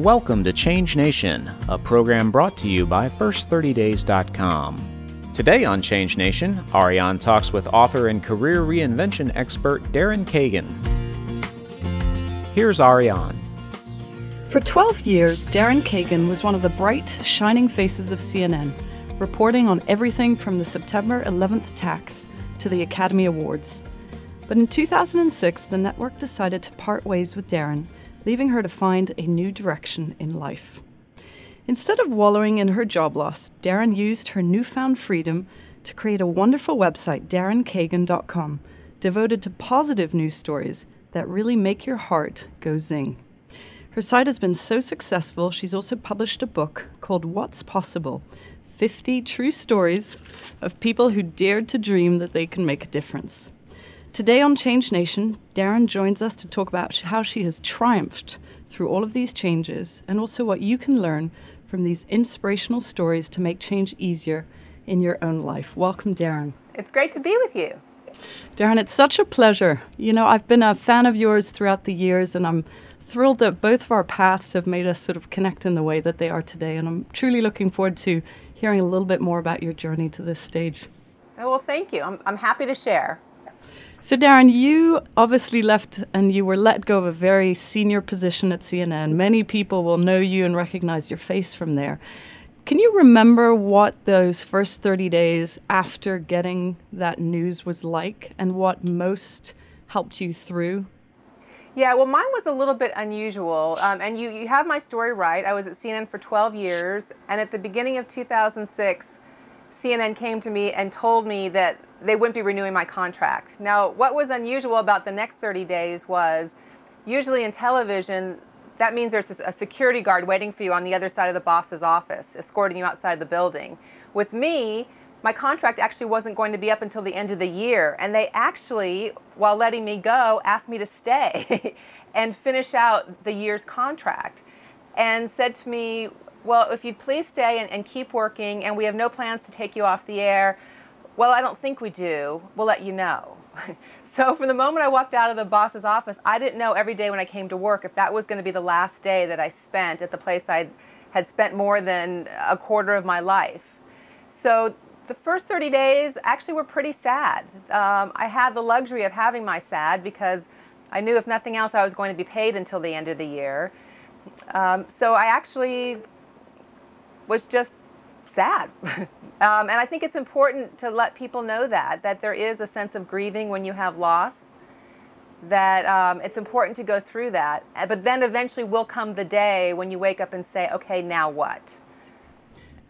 Welcome to Change Nation, a program brought to you by First30Days.com. Today on Change Nation, Ariane talks with author and career reinvention expert Daryn Kagan. Here's Ariane. For 12 years, Daryn Kagan was one of the bright, shining faces of CNN, reporting on everything from the September 11th attacks to the Academy Awards. But in 2006, the network decided to part ways with Daryn leaving her to find a new direction in life. Instead of wallowing in her job loss, Daryn used her newfound freedom to create a wonderful website, darynkagan.com, devoted to positive news stories that really make your heart go zing. Her site has been so successful, she's also published a book called What's Possible 50 True Stories of People Who Dared to Dream That They Can Make a Difference. Today on Change Nation, Daryn joins us to talk about how she has triumphed through all of these changes and also what you can learn from these inspirational stories to make change easier in your own life. Welcome, Daryn. It's great to be with you. Daryn, it's such a pleasure. You know, I've been a fan of yours throughout the years, and I'm thrilled that both of our paths have made us sort of connect in the way that they are today. And I'm truly looking forward to hearing a little bit more about your journey to this stage. Oh, well, thank you. I'm, I'm happy to share. So, Daryn, you obviously left and you were let go of a very senior position at CNN. Many people will know you and recognize your face from there. Can you remember what those first 30 days after getting that news was like and what most helped you through? Yeah, well, mine was a little bit unusual. Um, and you, you have my story right. I was at CNN for 12 years, and at the beginning of 2006, CNN came to me and told me that they wouldn't be renewing my contract. Now, what was unusual about the next 30 days was usually in television, that means there's a security guard waiting for you on the other side of the boss's office, escorting you outside the building. With me, my contract actually wasn't going to be up until the end of the year. And they actually, while letting me go, asked me to stay and finish out the year's contract and said to me, well, if you'd please stay and, and, keep working, and we have no plans to take you off the air, well, I don't think we do. We'll let you know. so, from the moment I walked out of the boss's office, I didn't know every day when I came to work if that was going to be the last day that I spent at the place I had spent more than a quarter of my life. So, the first 30 days actually were pretty sad. Um, I had the luxury of having my sad because I knew if nothing else, I was going to be paid until the end of the year. Um, so I actually was just sad. um, and I think it's important to let people know that, that there is a sense of grieving when you have loss, that um, it's important to go through that. Uh, but then eventually will come the day when you wake up and say, okay, now what?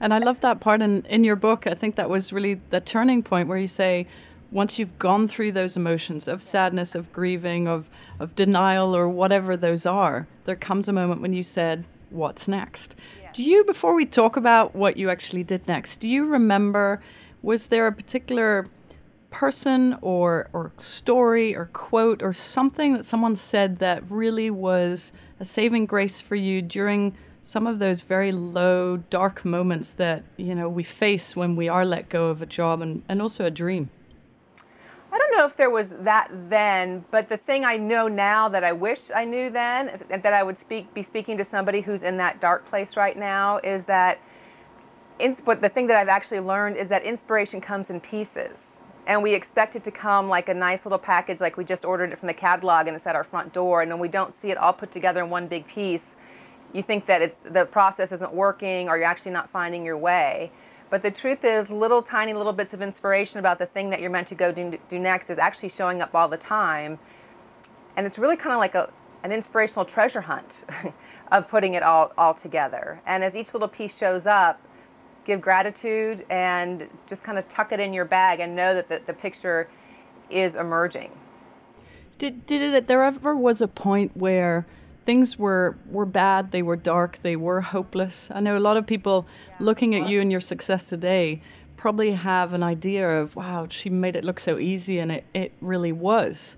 And I love that part in, in your book. I think that was really the turning point where you say, once you've gone through those emotions of sadness, of grieving, of, of denial, or whatever those are, there comes a moment when you said, What's next? Do you, before we talk about what you actually did next, do you remember, was there a particular person or, or story or quote or something that someone said that really was a saving grace for you during some of those very low, dark moments that, you know, we face when we are let go of a job and, and also a dream? Know if there was that then, but the thing I know now that I wish I knew then, that I would speak, be speaking to somebody who's in that dark place right now, is that. But the thing that I've actually learned is that inspiration comes in pieces, and we expect it to come like a nice little package, like we just ordered it from the catalog and it's at our front door. And when we don't see it all put together in one big piece, you think that the process isn't working, or you're actually not finding your way. But the truth is, little tiny little bits of inspiration about the thing that you're meant to go do, do next is actually showing up all the time. And it's really kind of like a, an inspirational treasure hunt of putting it all, all together. And as each little piece shows up, give gratitude and just kind of tuck it in your bag and know that the, the picture is emerging. Did, did it, there ever was a point where things were were bad, they were dark, they were hopeless. I know a lot of people looking at you and your success today probably have an idea of wow, she made it look so easy and it, it really was.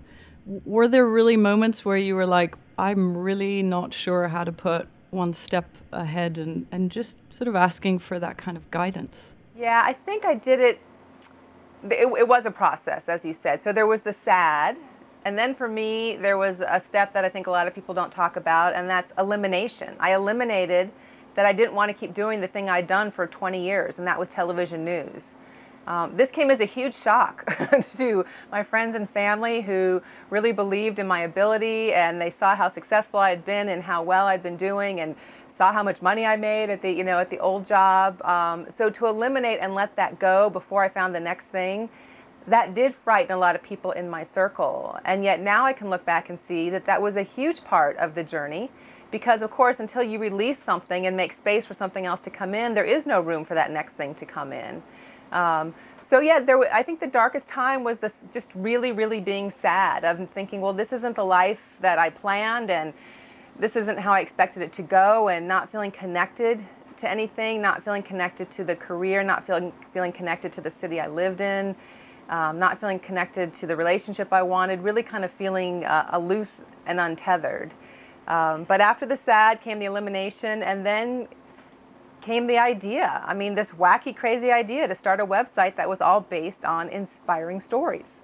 Were there really moments where you were like, I'm really not sure how to put one step ahead and, and just sort of asking for that kind of guidance? Yeah, I think I did it. It, it was a process, as you said. So there was the sad, And then for me, there was a step that I think a lot of people don't talk about, and that's elimination. I eliminated that I didn't want to keep doing the thing I'd done for 20 years, and that was television news. Um, this came as a huge shock to my friends and family who really believed in my ability and they saw how successful I had been and how well I'd been doing and saw how much money I made at the you know at the old job. Um, so to eliminate and let that go before I found the next thing, that did frighten a lot of people in my circle. And yet now I can look back and see that that was a huge part of the journey. Because of course, until you release something and make space for something else to come in, there is no room for that next thing to come in. Um, so yeah, there. I think the darkest time was this, just really, really being sad. of thinking, well, this isn't the life that I planned, and this isn't how I expected it to go, and not feeling connected to anything, not feeling connected to the career, not feeling feeling connected to the city I lived in, um, not feeling connected to the relationship I wanted. Really, kind of feeling uh, loose and untethered. Um, but after the sad came the elimination, and then came the idea. I mean, this wacky, crazy idea to start a website that was all based on inspiring stories.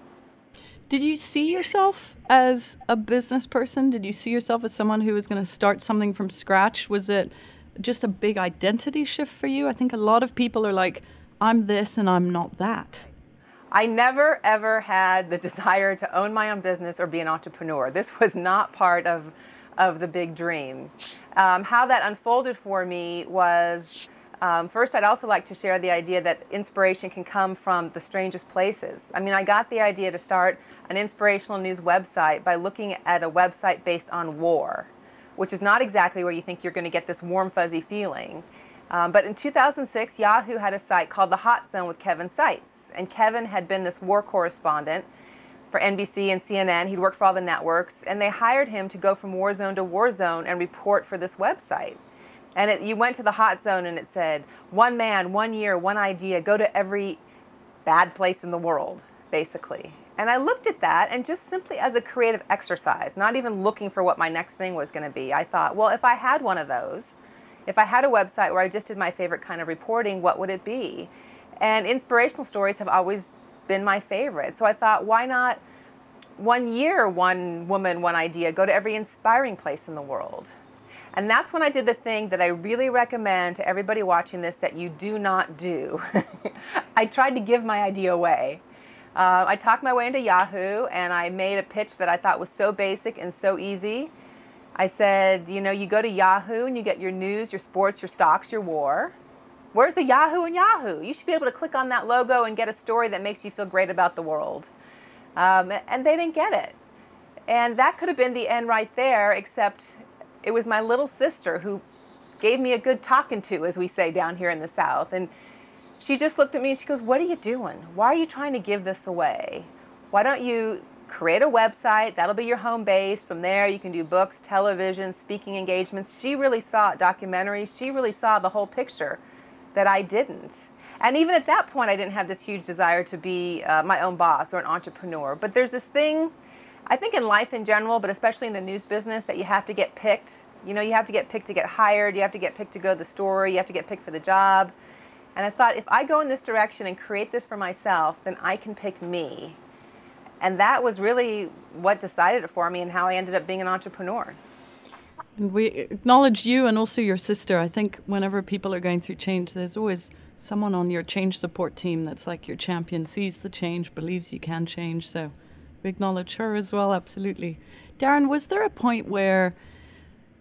Did you see yourself as a business person? Did you see yourself as someone who was going to start something from scratch? Was it just a big identity shift for you? I think a lot of people are like, I'm this and I'm not that. I never ever had the desire to own my own business or be an entrepreneur. This was not part of, of the big dream. Um, how that unfolded for me was um, first, I'd also like to share the idea that inspiration can come from the strangest places. I mean, I got the idea to start an inspirational news website by looking at a website based on war, which is not exactly where you think you're going to get this warm, fuzzy feeling. Um, but in 2006, Yahoo had a site called The Hot Zone with Kevin Sites. And Kevin had been this war correspondent for NBC and CNN. He'd worked for all the networks, and they hired him to go from war zone to war zone and report for this website. And it, you went to the hot zone, and it said, one man, one year, one idea, go to every bad place in the world, basically. And I looked at that, and just simply as a creative exercise, not even looking for what my next thing was going to be, I thought, well, if I had one of those, if I had a website where I just did my favorite kind of reporting, what would it be? And inspirational stories have always been my favorite. So I thought, why not one year, one woman, one idea, go to every inspiring place in the world? And that's when I did the thing that I really recommend to everybody watching this that you do not do. I tried to give my idea away. Uh, I talked my way into Yahoo and I made a pitch that I thought was so basic and so easy. I said, you know, you go to Yahoo and you get your news, your sports, your stocks, your war. Where's the Yahoo and Yahoo? You should be able to click on that logo and get a story that makes you feel great about the world. Um, and they didn't get it. And that could have been the end right there, except it was my little sister who gave me a good talking to, as we say down here in the South. And she just looked at me and she goes, What are you doing? Why are you trying to give this away? Why don't you create a website? That'll be your home base. From there, you can do books, television, speaking engagements. She really saw it, documentaries. She really saw the whole picture that I didn't. And even at that point, I didn't have this huge desire to be uh, my own boss or an entrepreneur. But there's this thing, I think in life in general, but especially in the news business, that you have to get picked. You know, you have to get picked to get hired, you have to get picked to go to the story, you have to get picked for the job. And I thought, if I go in this direction and create this for myself, then I can pick me. And that was really what decided it for me and how I ended up being an entrepreneur. And we acknowledge you and also your sister. I think whenever people are going through change, there's always someone on your change support team that's like your champion, sees the change, believes you can change. So we acknowledge her as well, absolutely. Daryn, was there a point where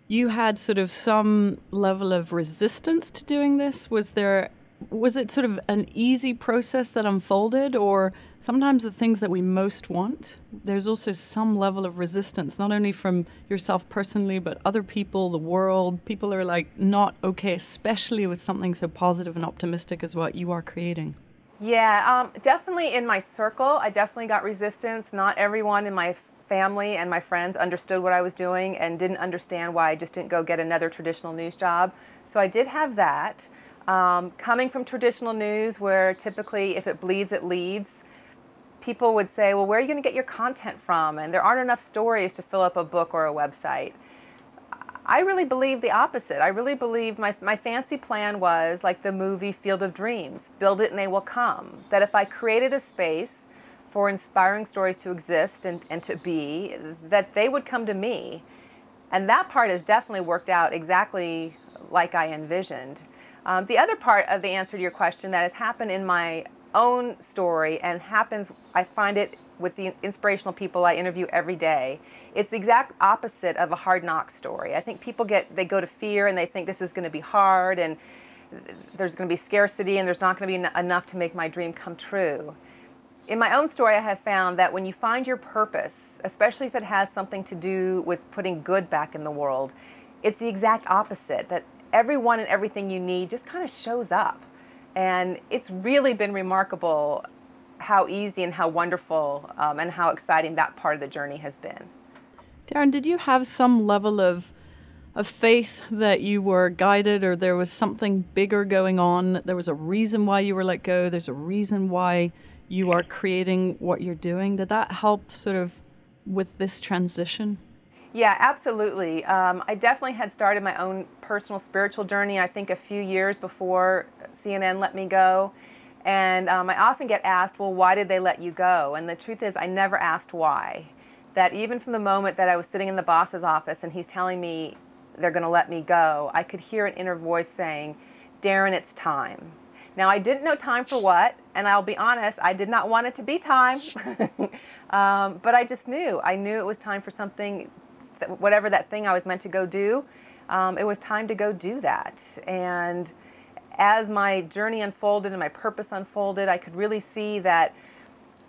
you had sort of some level of resistance to doing this? Was there was it sort of an easy process that unfolded or sometimes the things that we most want there's also some level of resistance not only from yourself personally but other people the world? People are like not okay especially with something so positive and optimistic as what you are creating. Yeah um, definitely in my circle i definitely got resistance. Not everyone in my family and my friends understood what i was doing and didn't understand why i just didn't go get another traditional news job. So i did have that um, coming from traditional news, where typically if it bleeds, it leads, people would say, well, where are you going to get your content from? And there aren't enough stories to fill up a book or a website. I really believe the opposite. I really believe my, my fancy plan was like the movie Field of Dreams build it and they will come. That if I created a space for inspiring stories to exist and, and to be, that they would come to me. And that part has definitely worked out exactly like I envisioned. Um, the other part of the answer to your question that has happened in my own story and happens, I find it with the inspirational people I interview every day. It's the exact opposite of a hard knock story. I think people get, they go to fear and they think this is going to be hard and there's going to be scarcity and there's not going to be enough to make my dream come true. In my own story, I have found that when you find your purpose, especially if it has something to do with putting good back in the world, it's the exact opposite that everyone and everything you need just kind of shows up. And it's really been remarkable how easy and how wonderful um, and how exciting that part of the journey has been. Daryn, did you have some level of of faith that you were guided or there was something bigger going on? There was a reason why you were let go. There's a reason why you are creating what you're doing. Did that help sort of with this transition? Yeah, absolutely. Um, I definitely had started my own personal spiritual journey, I think, a few years before CNN let me go. And um, I often get asked, well, why did they let you go? And the truth is, I never asked why. That even from the moment that I was sitting in the boss's office and he's telling me they're going to let me go, I could hear an inner voice saying, Daryn, it's time. Now, I didn't know time for what, and I'll be honest, I did not want it to be time. um, but I just knew. I knew it was time for something whatever that thing I was meant to go do, um, it was time to go do that. And as my journey unfolded and my purpose unfolded, I could really see that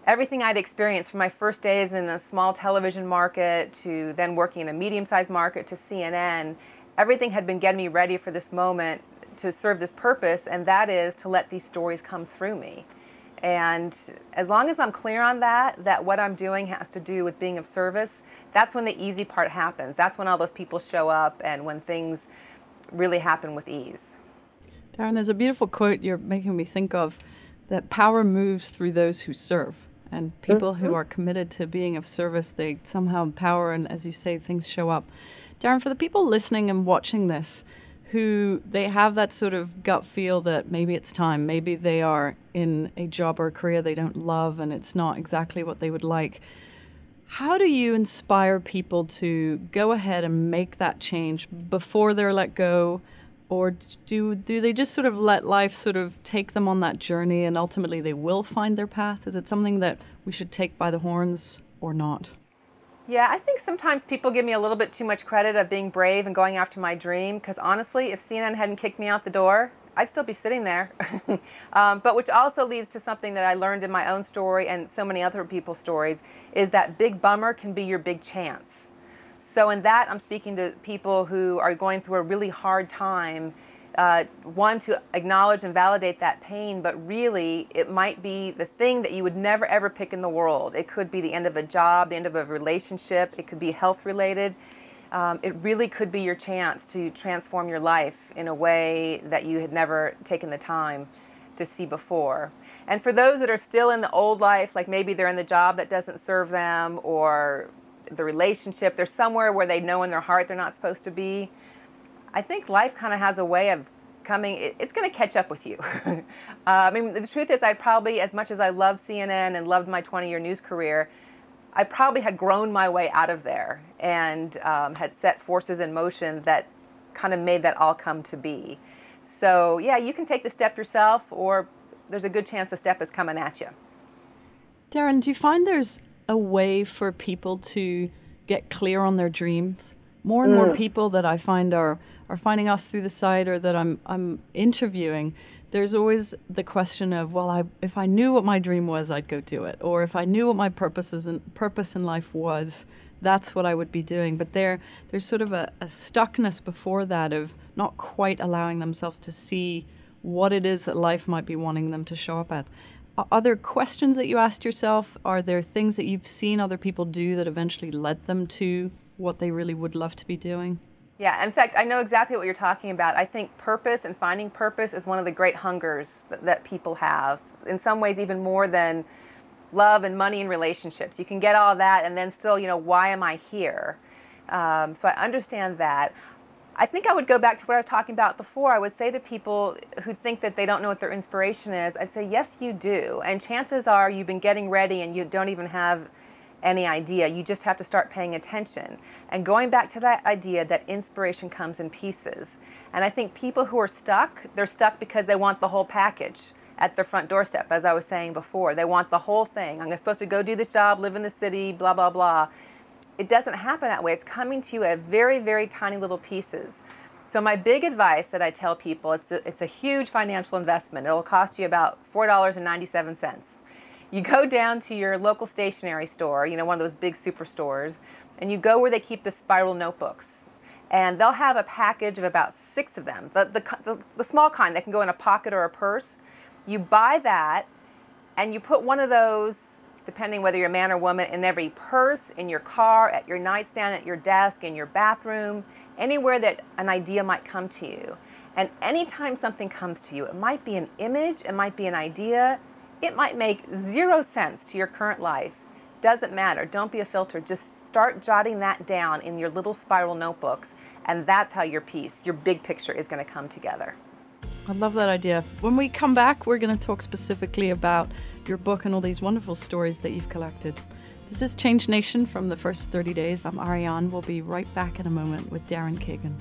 everything I'd experienced from my first days in a small television market to then working in a medium sized market to CNN, everything had been getting me ready for this moment to serve this purpose, and that is to let these stories come through me. And as long as I'm clear on that, that what I'm doing has to do with being of service, that's when the easy part happens. That's when all those people show up and when things really happen with ease. Daryn, there's a beautiful quote you're making me think of that power moves through those who serve. And people mm-hmm. who are committed to being of service, they somehow empower, and as you say, things show up. Daryn, for the people listening and watching this, who they have that sort of gut feel that maybe it's time, maybe they are in a job or a career they don't love and it's not exactly what they would like. How do you inspire people to go ahead and make that change before they're let go? Or do, do they just sort of let life sort of take them on that journey and ultimately they will find their path? Is it something that we should take by the horns or not? Yeah, I think sometimes people give me a little bit too much credit of being brave and going after my dream because honestly, if CNN hadn't kicked me out the door, I'd still be sitting there. um, but which also leads to something that I learned in my own story and so many other people's stories is that big bummer can be your big chance. So in that, I'm speaking to people who are going through a really hard time. Uh, one, to acknowledge and validate that pain, but really it might be the thing that you would never ever pick in the world. It could be the end of a job, the end of a relationship, it could be health related um, it really could be your chance to transform your life in a way that you had never taken the time to see before. And for those that are still in the old life, like maybe they're in the job that doesn't serve them or the relationship, they're somewhere where they know in their heart they're not supposed to be. I think life kind of has a way of coming, it's going to catch up with you. uh, I mean, the truth is, I'd probably, as much as I love CNN and loved my 20 year news career, I probably had grown my way out of there and um, had set forces in motion that kind of made that all come to be. So, yeah, you can take the step yourself, or there's a good chance the step is coming at you. Daryn, do you find there's a way for people to get clear on their dreams? More and mm. more people that I find are, are finding us through the site or that I'm, I'm interviewing there's always the question of, well, I, if I knew what my dream was, I'd go do it. Or if I knew what my purposes and purpose in life was, that's what I would be doing. But there, there's sort of a, a stuckness before that of not quite allowing themselves to see what it is that life might be wanting them to show up at. Are there questions that you asked yourself? Are there things that you've seen other people do that eventually led them to what they really would love to be doing? Yeah, in fact, I know exactly what you're talking about. I think purpose and finding purpose is one of the great hungers that, that, people have. In some ways, even more than love and money and relationships. You can get all that and then still, you know, why am I here? Um, so I understand that. I think I would go back to what I was talking about before. I would say to people who think that they don't know what their inspiration is, I'd say, yes, you do. And chances are you've been getting ready and you don't even have any idea. You just have to start paying attention. And going back to that idea that inspiration comes in pieces. And I think people who are stuck, they're stuck because they want the whole package at their front doorstep, as I was saying before. They want the whole thing. I'm supposed to go do this job, live in the city, blah, blah, blah. It doesn't happen that way. It's coming to you at very, very tiny little pieces. So my big advice that I tell people, it's a, it's a huge financial investment. It'll cost you about $4.97. You go down to your local stationery store, you know, one of those big superstores, and you go where they keep the spiral notebooks. And they'll have a package of about six of them, the, the, the, the small kind that can go in a pocket or a purse. You buy that, and you put one of those depending whether you're a man or woman, in every purse, in your car, at your nightstand, at your desk, in your bathroom, anywhere that an idea might come to you. And anytime something comes to you, it might be an image, it might be an idea, it might make zero sense to your current life. Doesn't matter. Don't be a filter. Just start jotting that down in your little spiral notebooks, and that's how your piece, your big picture, is going to come together. I love that idea. When we come back, we're going to talk specifically about your book and all these wonderful stories that you've collected. This is Change Nation from the first 30 days. I'm Ariane. We'll be right back in a moment with Daryn Kagan.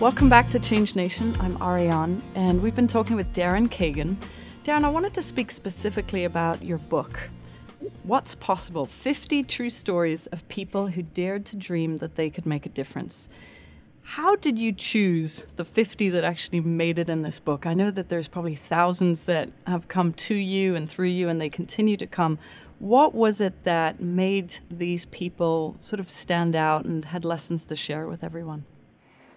Welcome back to Change Nation. I'm Ariane, and we've been talking with Daryn Kagan. Daryn, I wanted to speak specifically about your book. What's Possible 50 True Stories of People Who Dared to Dream That They Could Make a Difference. How did you choose the 50 that actually made it in this book? I know that there's probably thousands that have come to you and through you, and they continue to come. What was it that made these people sort of stand out and had lessons to share with everyone?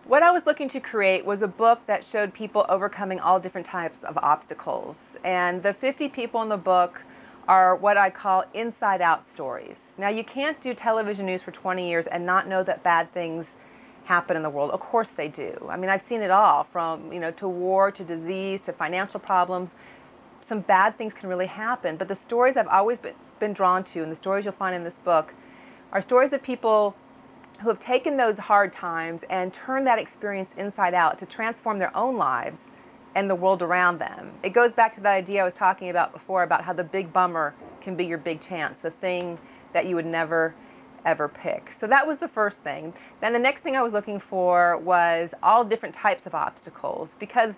What I was looking to create was a book that showed people overcoming all different types of obstacles. And the 50 people in the book are what I call inside out stories. Now, you can't do television news for 20 years and not know that bad things happen in the world. Of course they do. I mean, I've seen it all from, you know, to war, to disease, to financial problems. Some bad things can really happen. But the stories I've always been, been drawn to, and the stories you'll find in this book, are stories of people who have taken those hard times and turned that experience inside out to transform their own lives and the world around them. It goes back to that idea I was talking about before about how the big bummer can be your big chance, the thing that you would never ever pick. So that was the first thing. Then the next thing I was looking for was all different types of obstacles because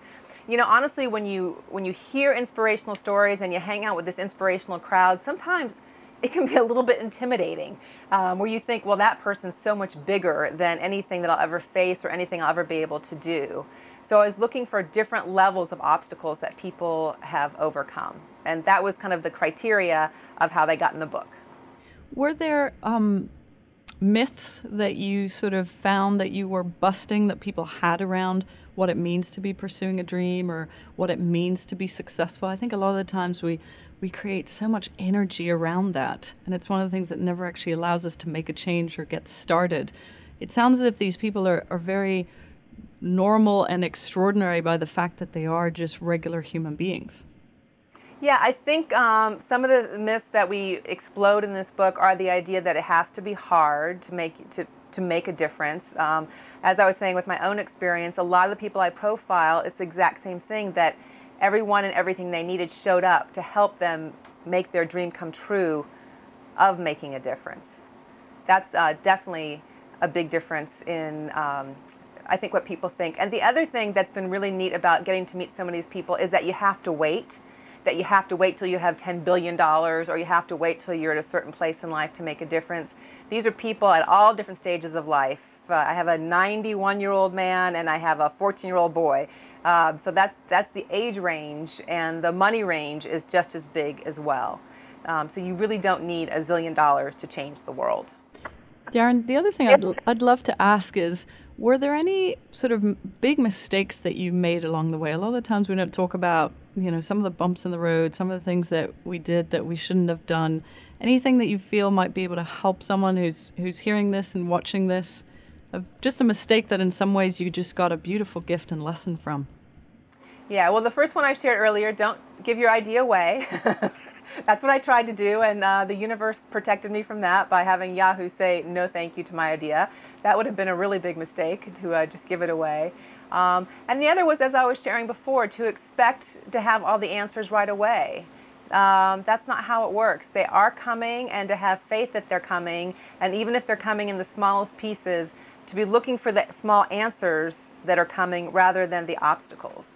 you know honestly when you when you hear inspirational stories and you hang out with this inspirational crowd sometimes it can be a little bit intimidating um, where you think, well, that person's so much bigger than anything that I'll ever face or anything I'll ever be able to do. So I was looking for different levels of obstacles that people have overcome. And that was kind of the criteria of how they got in the book. Were there um, myths that you sort of found that you were busting that people had around what it means to be pursuing a dream or what it means to be successful? I think a lot of the times we we create so much energy around that. And it's one of the things that never actually allows us to make a change or get started. It sounds as if these people are, are very normal and extraordinary by the fact that they are just regular human beings. Yeah, I think um, some of the myths that we explode in this book are the idea that it has to be hard to make to, to make a difference. Um, as I was saying with my own experience, a lot of the people I profile, it's the exact same thing that everyone and everything they needed showed up to help them make their dream come true of making a difference. That's uh, definitely a big difference in, um, I think, what people think. And the other thing that's been really neat about getting to meet some of these people is that you have to wait. That you have to wait till you have $10 billion or you have to wait till you're at a certain place in life to make a difference. These are people at all different stages of life. Uh, I have a 91 year old man and I have a 14 year old boy. Um, so that's, that's the age range, and the money range is just as big as well. Um, so you really don't need a zillion dollars to change the world. Daryn, the other thing I'd, I'd love to ask is were there any sort of big mistakes that you made along the way? A lot of the times we don't talk about you know, some of the bumps in the road, some of the things that we did that we shouldn't have done. Anything that you feel might be able to help someone who's who's hearing this and watching this, uh, just a mistake that in some ways you just got a beautiful gift and lesson from. Yeah, well, the first one I shared earlier, don't give your idea away. That's what I tried to do, and uh, the universe protected me from that by having Yahoo say no thank you to my idea. That would have been a really big mistake to uh, just give it away. Um, and the other was, as I was sharing before, to expect to have all the answers right away. Um, that's not how it works. They are coming, and to have faith that they're coming, and even if they're coming in the smallest pieces, to be looking for the small answers that are coming rather than the obstacles.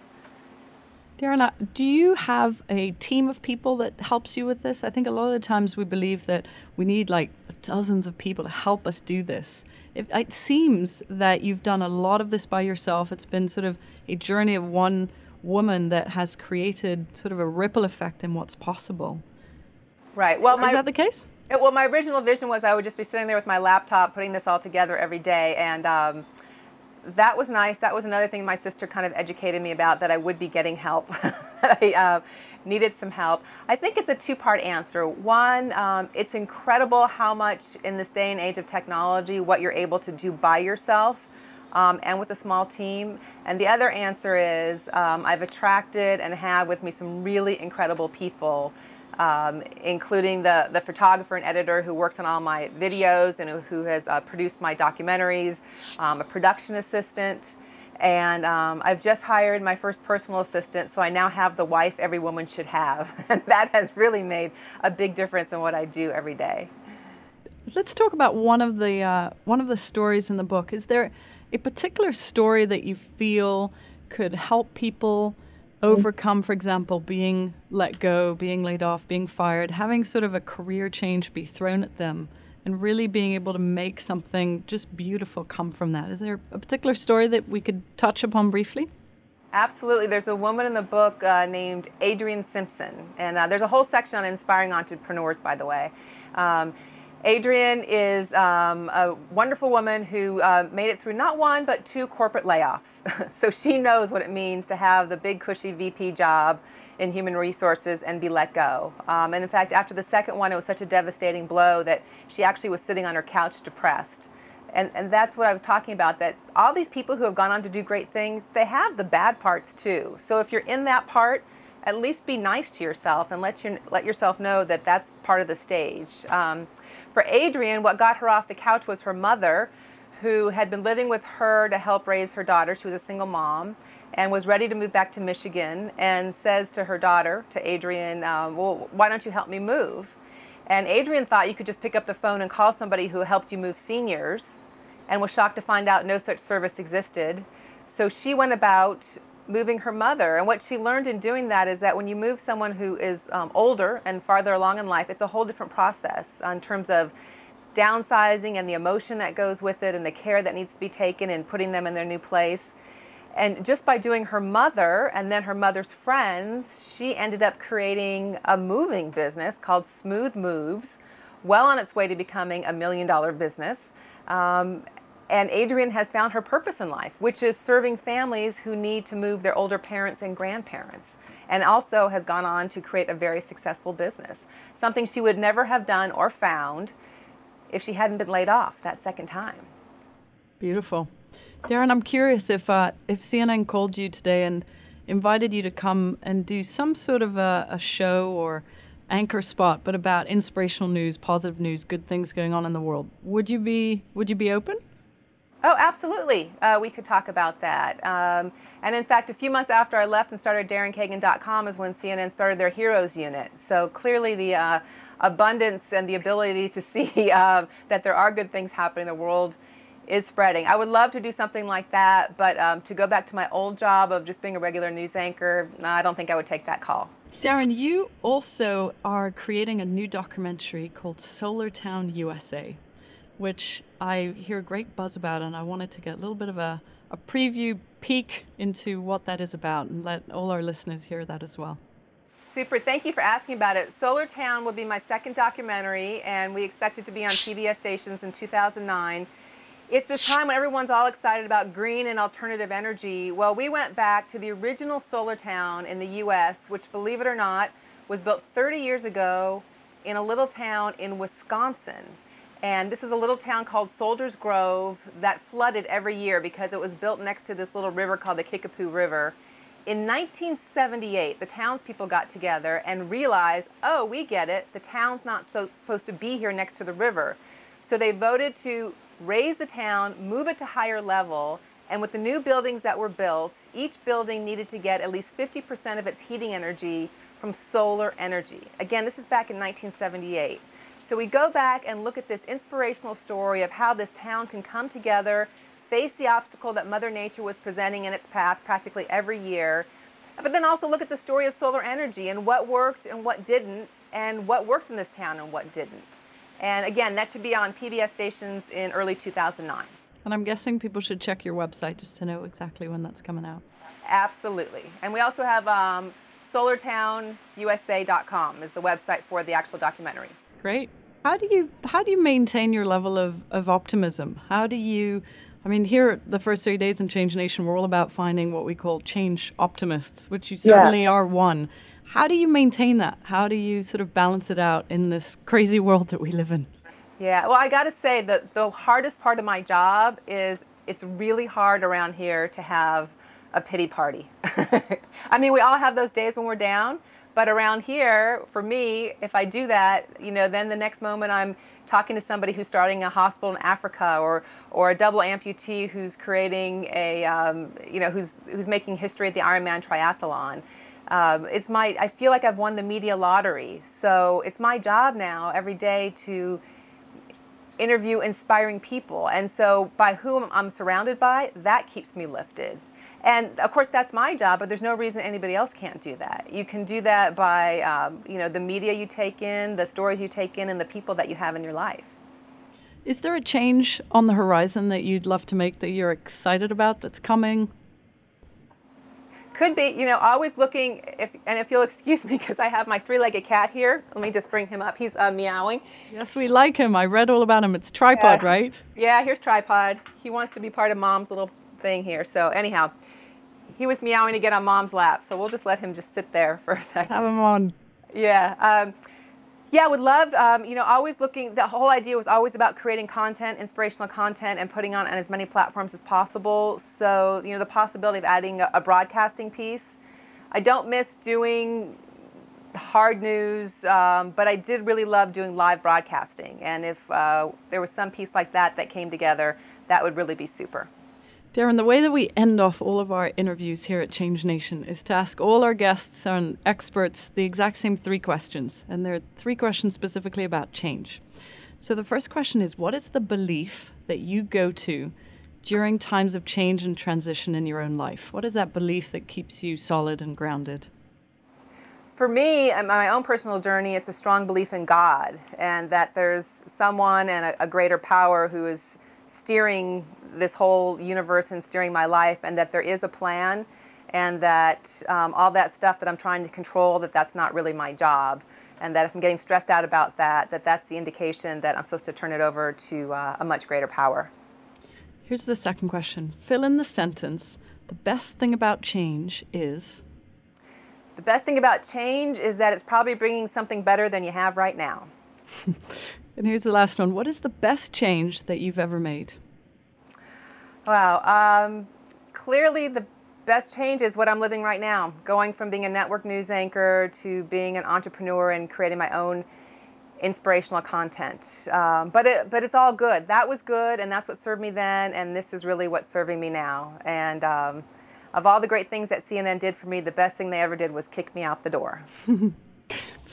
Daryn, do you have a team of people that helps you with this? I think a lot of the times we believe that we need like dozens of people to help us do this. It, it, seems that you've done a lot of this by yourself. It's been sort of a journey of one woman that has created sort of a ripple effect in what's possible. Right. Well, my, is that the case? It, well, my original vision was I would just be sitting there with my laptop, putting this all together every day, and um, that was nice. That was another thing my sister kind of educated me about that I would be getting help. I uh, needed some help. I think it's a two part answer. One, um, it's incredible how much in this day and age of technology, what you're able to do by yourself. Um, and with a small team. And the other answer is um, I've attracted and have with me some really incredible people um, including the, the photographer and editor who works on all my videos and who, has uh, produced my documentaries, um, a production assistant, and um, I've just hired my first personal assistant, so I now have the wife every woman should have. And that has really made a big difference in what I do every day. Let's talk about one of the uh, one of the stories in the book. Is there a particular story that you feel could help people overcome, for example, being let go, being laid off, being fired, having sort of a career change be thrown at them, and really being able to make something just beautiful come from that. Is there a particular story that we could touch upon briefly? Absolutely. There's a woman in the book uh, named Adrienne Simpson, and uh, there's a whole section on inspiring entrepreneurs, by the way. Um, Adrienne is um, a wonderful woman who uh, made it through not one, but two corporate layoffs. so she knows what it means to have the big, cushy VP job in human resources and be let go. Um, and in fact, after the second one, it was such a devastating blow that she actually was sitting on her couch depressed. And, and that's what I was talking about that all these people who have gone on to do great things, they have the bad parts too. So if you're in that part, at least be nice to yourself and let, your, let yourself know that that's part of the stage. Um, for Adrian, what got her off the couch was her mother, who had been living with her to help raise her daughter. She was a single mom and was ready to move back to Michigan and says to her daughter, to Adrian, um, Well, why don't you help me move? And Adrian thought you could just pick up the phone and call somebody who helped you move seniors and was shocked to find out no such service existed. So she went about moving her mother. And what she learned in doing that is that when you move someone who is um, older and farther along in life, it's a whole different process in terms of downsizing and the emotion that goes with it and the care that needs to be taken and putting them in their new place. And just by doing her mother and then her mother's friends, she ended up creating a moving business called Smooth Moves, well on its way to becoming a million dollar business. Um, and Adrienne has found her purpose in life, which is serving families who need to move their older parents and grandparents, and also has gone on to create a very successful business. Something she would never have done or found if she hadn't been laid off that second time. Beautiful. Daryn, I'm curious if uh, if CNN called you today and invited you to come and do some sort of a, a show or anchor spot, but about inspirational news, positive news, good things going on in the world. Would you be Would you be open? Oh, absolutely. Uh, we could talk about that. Um, and in fact, a few months after I left and started DarynKagan.com is when CNN started their Heroes Unit. So clearly, the uh, abundance and the ability to see uh, that there are good things happening in the world is spreading. I would love to do something like that, but um, to go back to my old job of just being a regular news anchor, I don't think I would take that call. Daryn, you also are creating a new documentary called Solar Town USA which I hear a great buzz about, and I wanted to get a little bit of a, a preview peek into what that is about and let all our listeners hear that as well. Super. Thank you for asking about it. Solar Town will be my second documentary, and we expect it to be on PBS stations in 2009. It's this time when everyone's all excited about green and alternative energy. Well, we went back to the original solar town in the US, which, believe it or not, was built 30 years ago in a little town in Wisconsin. And this is a little town called Soldiers Grove that flooded every year because it was built next to this little river called the Kickapoo River. In 1978, the townspeople got together and realized, oh, we get it. The town's not so supposed to be here next to the river. So they voted to raise the town, move it to higher level, and with the new buildings that were built, each building needed to get at least 50% of its heating energy from solar energy. Again, this is back in 1978. So we go back and look at this inspirational story of how this town can come together, face the obstacle that Mother Nature was presenting in its path practically every year, but then also look at the story of solar energy and what worked and what didn't, and what worked in this town and what didn't. And again, that should be on PBS stations in early 2009. And I'm guessing people should check your website just to know exactly when that's coming out. Absolutely. And we also have um, solartownusa.com is the website for the actual documentary. Great. How do you how do you maintain your level of, of optimism? How do you I mean, here at the first three days in Change Nation, we're all about finding what we call change optimists, which you certainly yeah. are one. How do you maintain that? How do you sort of balance it out in this crazy world that we live in? Yeah, well, I got to say that the hardest part of my job is it's really hard around here to have a pity party. I mean, we all have those days when we're down, but around here, for me, if I do that, you know, then the next moment I'm talking to somebody who's starting a hospital in Africa or or a double amputee who's creating a um, you know who's who's making history at the Ironman triathlon. Um, it's my I feel like I've won the media lottery. So it's my job now every day to interview inspiring people. And so by whom I'm surrounded by, that keeps me lifted. And of course, that's my job, but there's no reason anybody else can't do that. You can do that by, um, you know, the media you take in, the stories you take in, and the people that you have in your life. Is there a change on the horizon that you'd love to make that you're excited about that's coming? Could be, you know, always looking, if, and if you'll excuse me, because I have my three legged cat here. Let me just bring him up. He's uh, meowing. Yes, we like him. I read all about him. It's Tripod, yeah. right? Yeah, here's Tripod. He wants to be part of mom's little thing here. So, anyhow, he was meowing to get on mom's lap, so we'll just let him just sit there for a second. Have him on. Yeah. Um, yeah, would love, um, you know, always looking, the whole idea was always about creating content, inspirational content, and putting on, on as many platforms as possible. So, you know, the possibility of adding a, a broadcasting piece. I don't miss doing hard news, um, but I did really love doing live broadcasting. And if uh, there was some piece like that that came together, that would really be super. Daryn, the way that we end off all of our interviews here at Change Nation is to ask all our guests and experts the exact same three questions. And there are three questions specifically about change. So the first question is What is the belief that you go to during times of change and transition in your own life? What is that belief that keeps you solid and grounded? For me, on my own personal journey, it's a strong belief in God and that there's someone and a, a greater power who is steering this whole universe and steering my life, and that there is a plan, and that um, all that stuff that I'm trying to control, that that's not really my job, and that if I'm getting stressed out about that, that that's the indication that I'm supposed to turn it over to uh, a much greater power. Here's the second question. Fill in the sentence. The best thing about change is. The best thing about change is that it's probably bringing something better than you have right now. And here's the last one. What is the best change that you've ever made? Wow. Um, clearly, the best change is what I'm living right now. Going from being a network news anchor to being an entrepreneur and creating my own inspirational content. Um, but it, but it's all good. That was good, and that's what served me then, and this is really what's serving me now. And um, of all the great things that CNN did for me, the best thing they ever did was kick me out the door.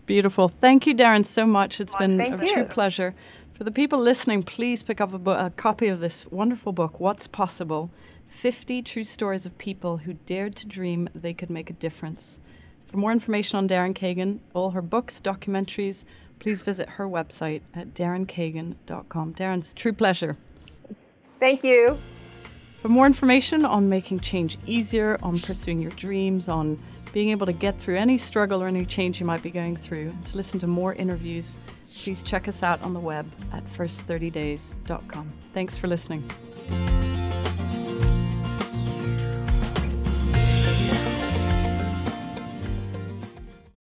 Beautiful. Thank you, Daryn, so much. It's been a you. true pleasure. For the people listening, please pick up a, bo- a copy of this wonderful book, What's Possible 50 True Stories of People Who Dared to Dream They Could Make a Difference. For more information on Daryn Kagan, all her books, documentaries, please visit her website at darynkagan.com. Daryn, it's true pleasure. Thank you. For more information on making change easier, on pursuing your dreams, on being able to get through any struggle or any change you might be going through. To listen to more interviews, please check us out on the web at first30days.com. Thanks for listening.